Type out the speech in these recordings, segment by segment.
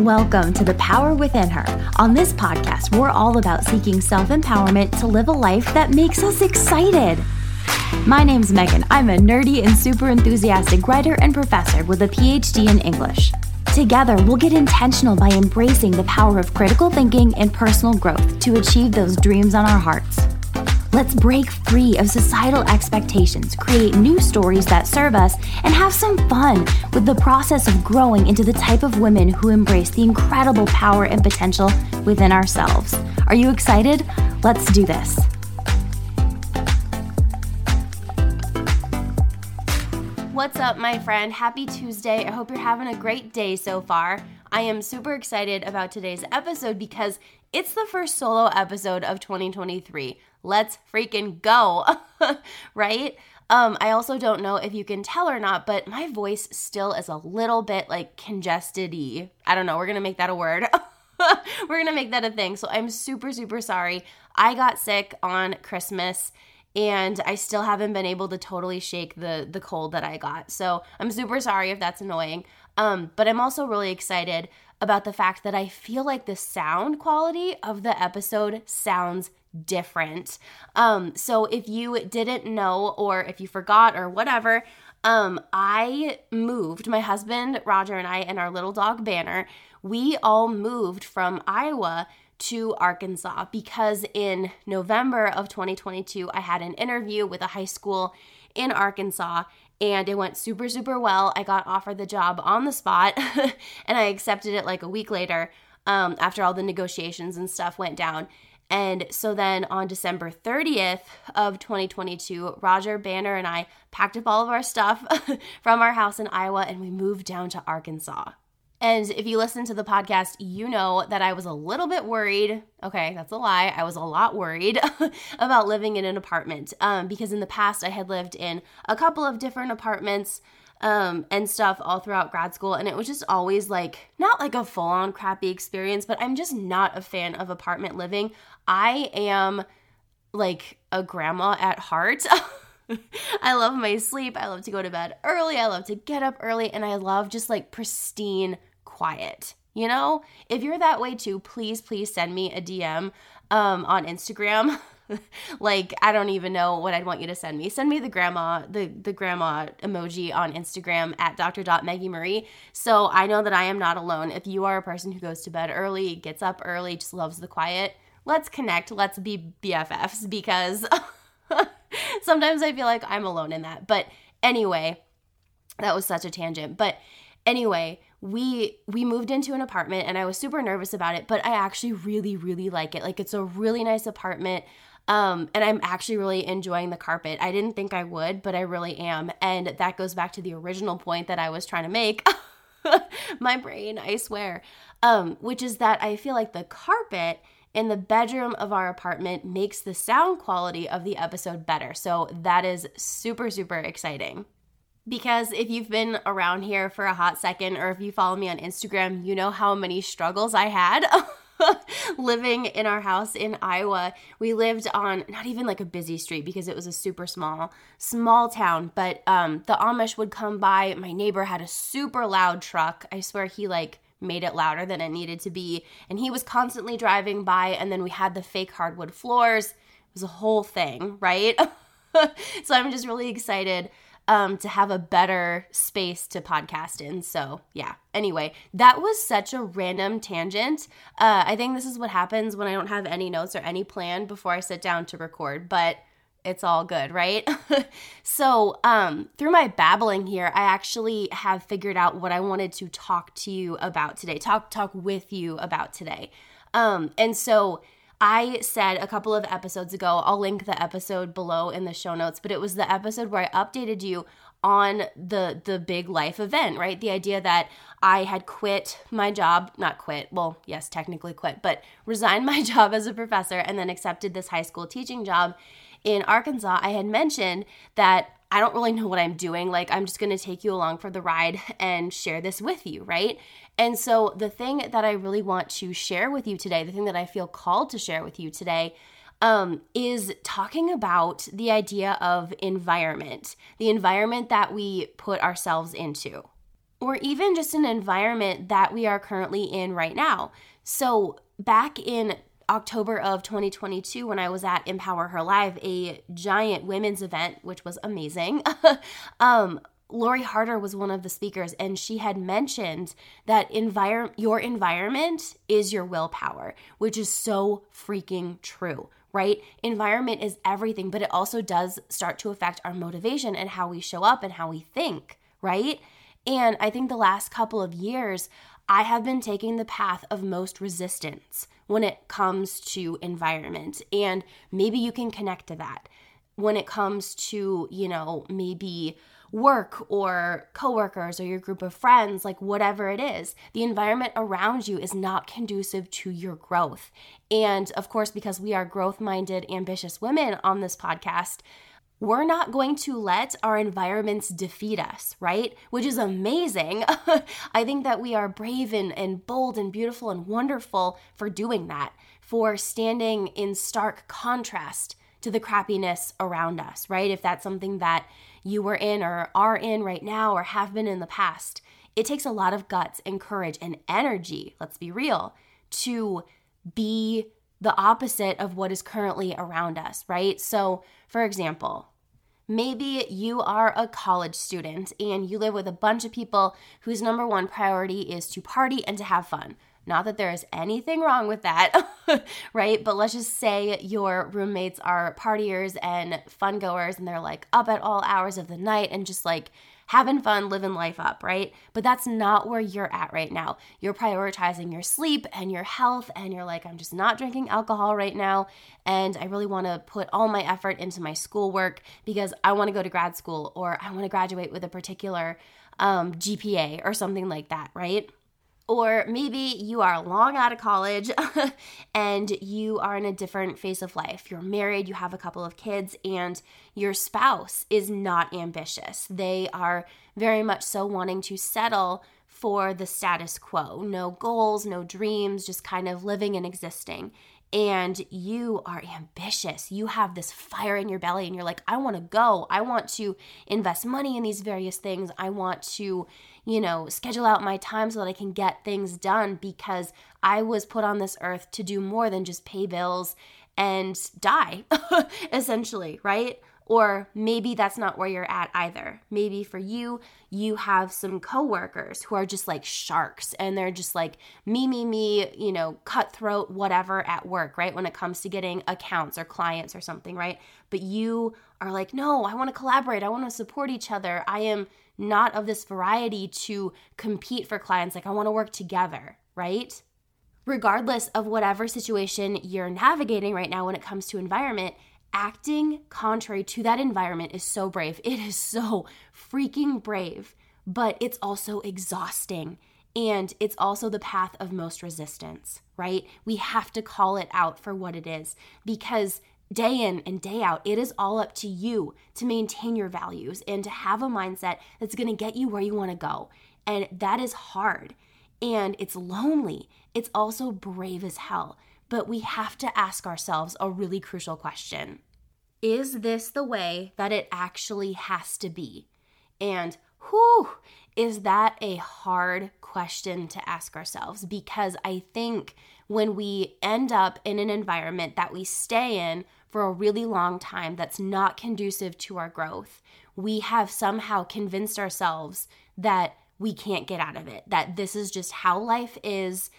Welcome to The Power Within Her. On this podcast, we're all about seeking self empowerment to live a life that makes us excited. My name's Megan. I'm a nerdy and super enthusiastic writer and professor with a PhD in English. Together, we'll get intentional by embracing the power of critical thinking and personal growth to achieve those dreams on our hearts. Let's break free of societal expectations, create new stories that serve us, and have some fun with the process of growing into the type of women who embrace the incredible power and potential within ourselves. Are you excited? Let's do this. What's up, my friend? Happy Tuesday. I hope you're having a great day so far. I am super excited about today's episode because it's the first solo episode of 2023 let's freaking go, right? Um, I also don't know if you can tell or not, but my voice still is a little bit like congested y. I don't know. We're going to make that a word. we're going to make that a thing. So I'm super, super sorry. I got sick on Christmas and I still haven't been able to totally shake the the cold that I got. So I'm super sorry if that's annoying. Um, but I'm also really excited about the fact that I feel like the sound quality of the episode sounds different. Um, so if you didn't know or if you forgot or whatever, um, I moved, my husband Roger and I and our little dog Banner, we all moved from Iowa to Arkansas because in November of 2022, I had an interview with a high school in Arkansas and it went super, super well. I got offered the job on the spot and I accepted it like a week later um, after all the negotiations and stuff went down. And so then on December 30th of 2022, Roger Banner and I packed up all of our stuff from our house in Iowa and we moved down to Arkansas. And if you listen to the podcast, you know that I was a little bit worried. Okay, that's a lie. I was a lot worried about living in an apartment um, because in the past I had lived in a couple of different apartments um, and stuff all throughout grad school. And it was just always like, not like a full on crappy experience, but I'm just not a fan of apartment living. I am like a grandma at heart. I love my sleep. I love to go to bed early. I love to get up early. And I love just like pristine quiet. You know, if you're that way too, please, please send me a DM um, on Instagram. like I don't even know what I'd want you to send me. Send me the grandma, the the grandma emoji on Instagram at dr.maggie Marie. So I know that I am not alone. If you are a person who goes to bed early, gets up early, just loves the quiet, let's connect. Let's be BFFs because sometimes I feel like I'm alone in that. But anyway, that was such a tangent. But anyway, we we moved into an apartment and I was super nervous about it, but I actually really really like it. Like it's a really nice apartment. Um, and I'm actually really enjoying the carpet. I didn't think I would, but I really am. And that goes back to the original point that I was trying to make. My brain, I swear. Um, which is that I feel like the carpet in the bedroom of our apartment makes the sound quality of the episode better. So that is super, super exciting. Because if you've been around here for a hot second, or if you follow me on Instagram, you know how many struggles I had living in our house in Iowa. We lived on not even like a busy street because it was a super small, small town. But um, the Amish would come by. My neighbor had a super loud truck. I swear he like made it louder than it needed to be. And he was constantly driving by. And then we had the fake hardwood floors. It was a whole thing, right? so I'm just really excited um, to have a better space to podcast in. So, yeah. Anyway, that was such a random tangent. Uh, I think this is what happens when I don't have any notes or any plan before I sit down to record, but it's all good, right? so, um, through my babbling here, I actually have figured out what I wanted to talk to you about today, talk talk with you about today. Um, and so I said a couple of episodes ago, I'll link the episode below in the show notes, but it was the episode where I updated you on the the big life event, right? The idea that I had quit my job, not quit, well, yes, technically quit, but resigned my job as a professor and then accepted this high school teaching job in Arkansas. I had mentioned that I don't really know what I'm doing. Like, I'm just going to take you along for the ride and share this with you, right? And so, the thing that I really want to share with you today, the thing that I feel called to share with you today, um, is talking about the idea of environment, the environment that we put ourselves into. or even just an environment that we are currently in right now. So, back in October of 2022, when I was at Empower Her Live, a giant women's event, which was amazing, um, Lori Harder was one of the speakers, and she had mentioned that envir- your environment is your willpower, which is so freaking true, right? Environment is everything, but it also does start to affect our motivation and how we show up and how we think, right? And I think the last couple of years, I have been taking the path of most resistance when it comes to environment. And maybe you can connect to that when it comes to, you know, maybe work or coworkers or your group of friends, like whatever it is, the environment around you is not conducive to your growth. And of course, because we are growth minded, ambitious women on this podcast, we're not going to let our environments defeat us, right? Which is amazing. I think that we are brave and, and bold and beautiful and wonderful for doing that, for standing in stark contrast to the crappiness around us, right? If that's something that you were in or are in right now or have been in the past, it takes a lot of guts and courage and energy, let's be real, to be the opposite of what is currently around us, right? So, for example, Maybe you are a college student and you live with a bunch of people whose number one priority is to party and to have fun. Not that there is anything wrong with that, right? But let's just say your roommates are partiers and fun goers and they're like up at all hours of the night and just like having fun, living life up, right? But that's not where you're at right now. You're prioritizing your sleep and your health, and you're like, I'm just not drinking alcohol right now. And I really want to put all my effort into my schoolwork because I want to go to grad school or I want to graduate with a particular um, GPA or something like that, right? Or maybe you are long out of college and you are in a different phase of life. You're married, you have a couple of kids, and your spouse is not ambitious. They are very much so wanting to settle for the status quo no goals, no dreams, just kind of living and existing and you are ambitious. You have this fire in your belly, and you're like, I want to go. I want to invest money in these various things. I want to, you know, schedule out my time so that I can get things done because I was put on this earth to do more than just pay bills and die, essentially, right? Or maybe that's not where you're at either. Maybe for you, you have some coworkers who are just like sharks and they're just like me, me, me, you know, cutthroat, whatever at work, right? When it comes to getting accounts or clients or something, right? But you are like, no, I want to collaborate. I want to support each other. I am not of this variety to compete for clients. Like, I want to work together, right? Regardless of whatever situation you're navigating right now when it comes to environment, acting contrary to that environment is so brave. It is so freaking brave, but it's also exhausting. And it's also the path of most resistance, right? We have to call it out for what it is because day in and day out, it is all up to you to maintain your values and to have a mindset that's gonna get you where you wanna go. And that is hard and it's lonely. It's also brave as hell but we have to ask ourselves a really crucial question Is this the way that it actually has to be? And whew, is that a hard question to ask ourselves? Because I think when we end up in an environment that we stay in for a really long time that's not conducive to our growth, we have somehow convinced ourselves that we can't get out of it, that this is just how life is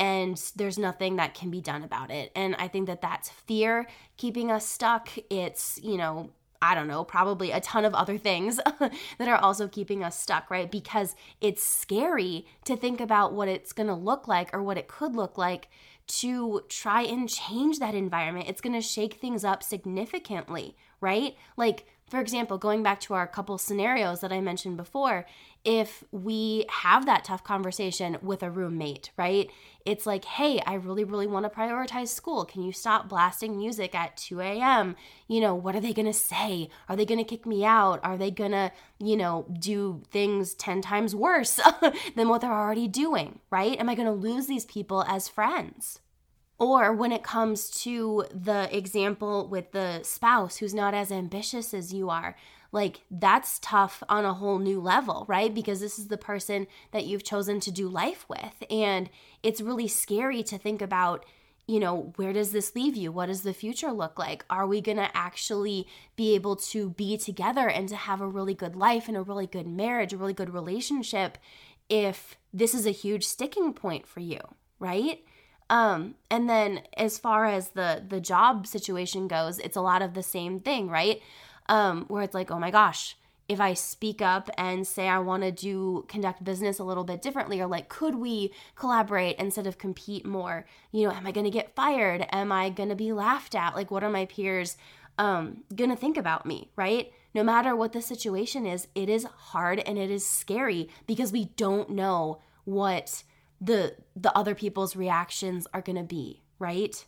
and there's nothing that can be done about it. And I think that that's fear keeping us stuck. It's, you know, I don't know, probably a ton of other things that are also keeping us stuck, right? Because it's scary to think about what it's gonna look like or what it could look like to try and change that environment. It's gonna shake things up significantly, right? Like, for example, going back to our couple scenarios that I mentioned before, if we have that tough conversation with a roommate, right? It's like, hey, I really, really want to prioritize school. Can you stop blasting music at 2 a.m.? You know, what are they going to say? Are they going to kick me out? Are they going to, you know, do things 10 times worse than what they're already doing, right? Am I going to lose these people as friends? Or when it comes to the example with the spouse who's not as ambitious as you are, like that's tough on a whole new level, right? Because this is the person that you've chosen to do life with. And it's really scary to think about you know, where does this leave you? What does the future look like? Are we going to actually be able to be together and to have a really good life and a really good marriage, a really good relationship if this is a huge sticking point for you, right? Um, and then as far as the the job situation goes, it's a lot of the same thing, right? Um, where it's like, oh my gosh, if I speak up and say I want to do conduct business a little bit differently, or like, could we collaborate instead of compete more? You know, am I going to get fired? Am I going to be laughed at? Like, what are my peers um, going to think about me, right? No matter what the situation is, it is hard and it is scary because we don't know what the the other people's reactions are going to be, right?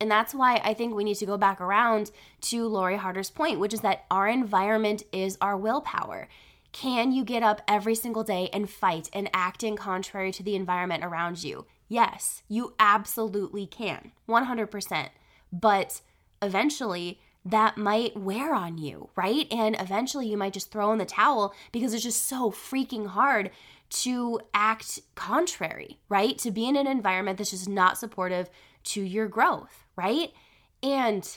And that's why I think we need to go back around to Lori Harder's point, which is that our environment is our willpower. Can you get up every single day and fight and act in contrary to the environment around you? Yes, you absolutely can, 100%. But eventually, that might wear on you, right? And eventually, you might just throw in the towel because it's just so freaking hard to act contrary, right? To be in an environment that's just not supportive to your growth, right? And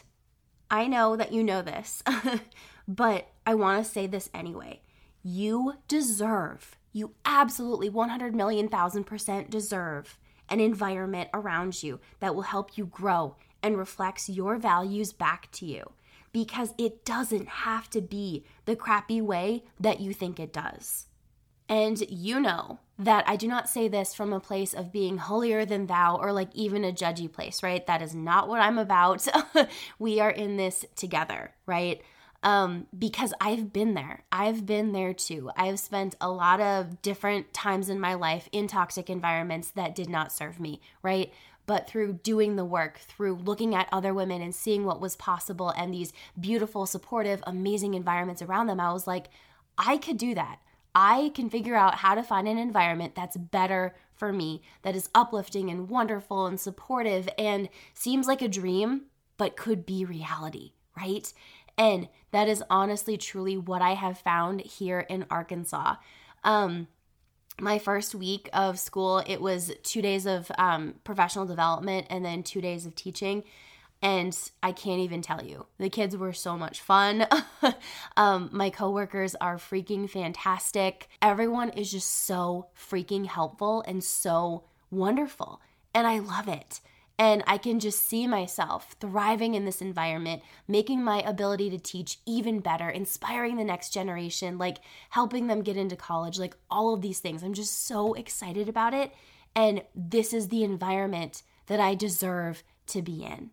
I know that you know this, but I want to say this anyway. You deserve, you absolutely 100 million thousand percent deserve an environment around you that will help you grow and reflects your values back to you because it doesn't have to be the crappy way that you think it does. And you know that I do not say this from a place of being holier than thou or like even a judgy place, right? That is not what I'm about. we are in this together, right? Um, because I've been there. I've been there too. I've spent a lot of different times in my life in toxic environments that did not serve me, right? But through doing the work, through looking at other women and seeing what was possible and these beautiful, supportive, amazing environments around them, I was like, I could do that. I can figure out how to find an environment that's better for me, that is uplifting and wonderful and supportive and seems like a dream, but could be reality, right? And that is honestly, truly what I have found here in Arkansas. Um, my first week of school, it was two days of um, professional development and then two days of teaching and I can't even tell you. The kids were so much fun. um, my coworkers are freaking fantastic. Everyone is just so freaking helpful and so wonderful. And I love it. And I can just see myself thriving in this environment, making my ability to teach even better, inspiring the next generation, like helping them get into college, like all of these things. I'm just so excited about it. And this is the environment that I deserve to be in.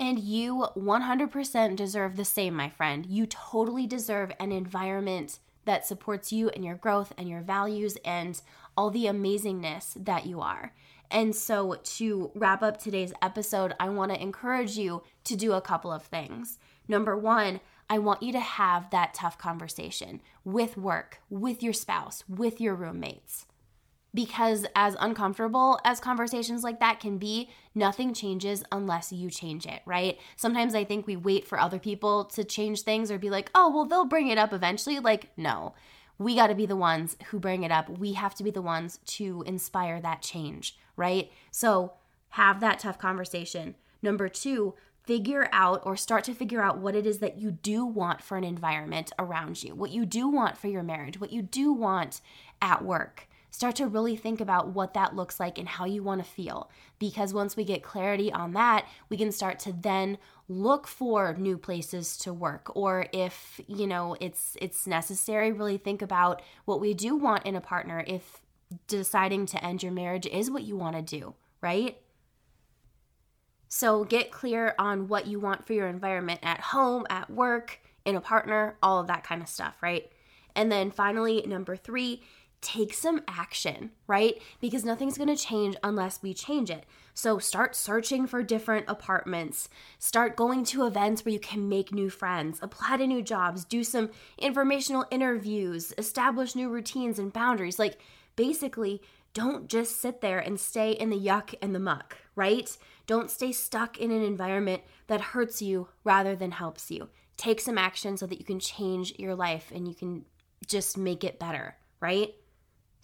And you 100% deserve the same, my friend. You totally deserve an environment that supports you and your growth and your values and all the amazingness that you are. And so, to wrap up today's episode, I want to encourage you to do a couple of things. Number one, I want you to have that tough conversation with work, with your spouse, with your roommates because as uncomfortable as conversations like that can be, nothing changes unless you change it, right? Sometimes I think we wait for other people to change things or be like, oh, well, they'll bring it up eventually. Like, no, we got to be the ones who bring it up. We have to be the ones to inspire that change, right? So have that tough conversation. Number two, figure out or start to figure out what it is that you do want for an environment around you, what you do want for your marriage, what you do want at work start to really think about what that looks like and how you want to feel. Because once we get clarity on that, we can start to then look for new places to work or if, you know, it's it's necessary, really think about what we do want in a partner if deciding to end your marriage is what you want to do, right? So get clear on what you want for your environment at home, at work, in a partner, all of that kind of stuff, right? And then finally, number three take some action, right? Because nothing's going to change unless we change it. So start searching for different apartments, start going to events where you can make new friends, apply to new jobs, do some informational interviews, establish new routines and boundaries. Like basically, don't just sit there and stay in the yuck and the muck, right? Don't stay stuck in an environment that hurts you rather than helps you. Take some action so that you can change your life and you can just make it better, right?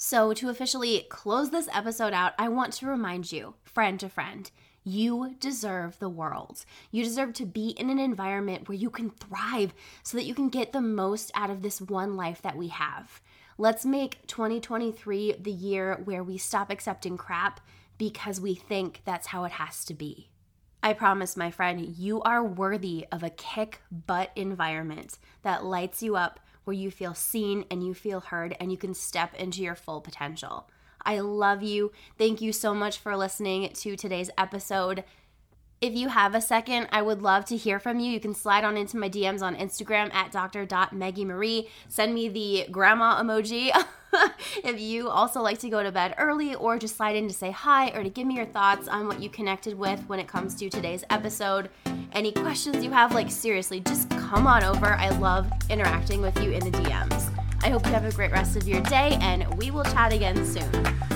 So, to officially close this episode out, I want to remind you, friend to friend, you deserve the world. You deserve to be in an environment where you can thrive so that you can get the most out of this one life that we have. Let's make 2023 the year where we stop accepting crap because we think that's how it has to be. I promise, my friend, you are worthy of a kick butt environment that lights you up where you feel seen and you feel heard and you can step into your full potential. I love you. Thank you so much for listening to today's episode. If you have a second, I would love to hear from you. You can slide on into my DMs on Instagram at dr.maggieMarie. Send me the grandma emoji if you also like to go to bed early or just slide in to say hi or to give me your thoughts on what you connected with when it comes to today's episode. Any questions you have, like seriously, just come on over. I love interacting with you in the DMs. I hope you have a great rest of your day and we will chat again soon.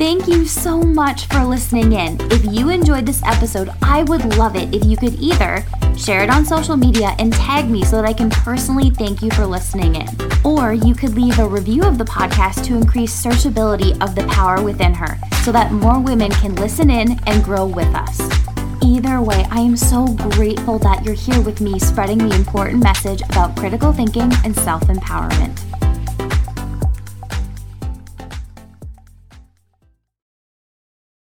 Thank you so much for listening in. If you enjoyed this episode, I would love it if you could either share it on social media and tag me so that I can personally thank you for listening in. Or you could leave a review of the podcast to increase searchability of the power within her so that more women can listen in and grow with us. Either way, I am so grateful that you're here with me spreading the important message about critical thinking and self empowerment.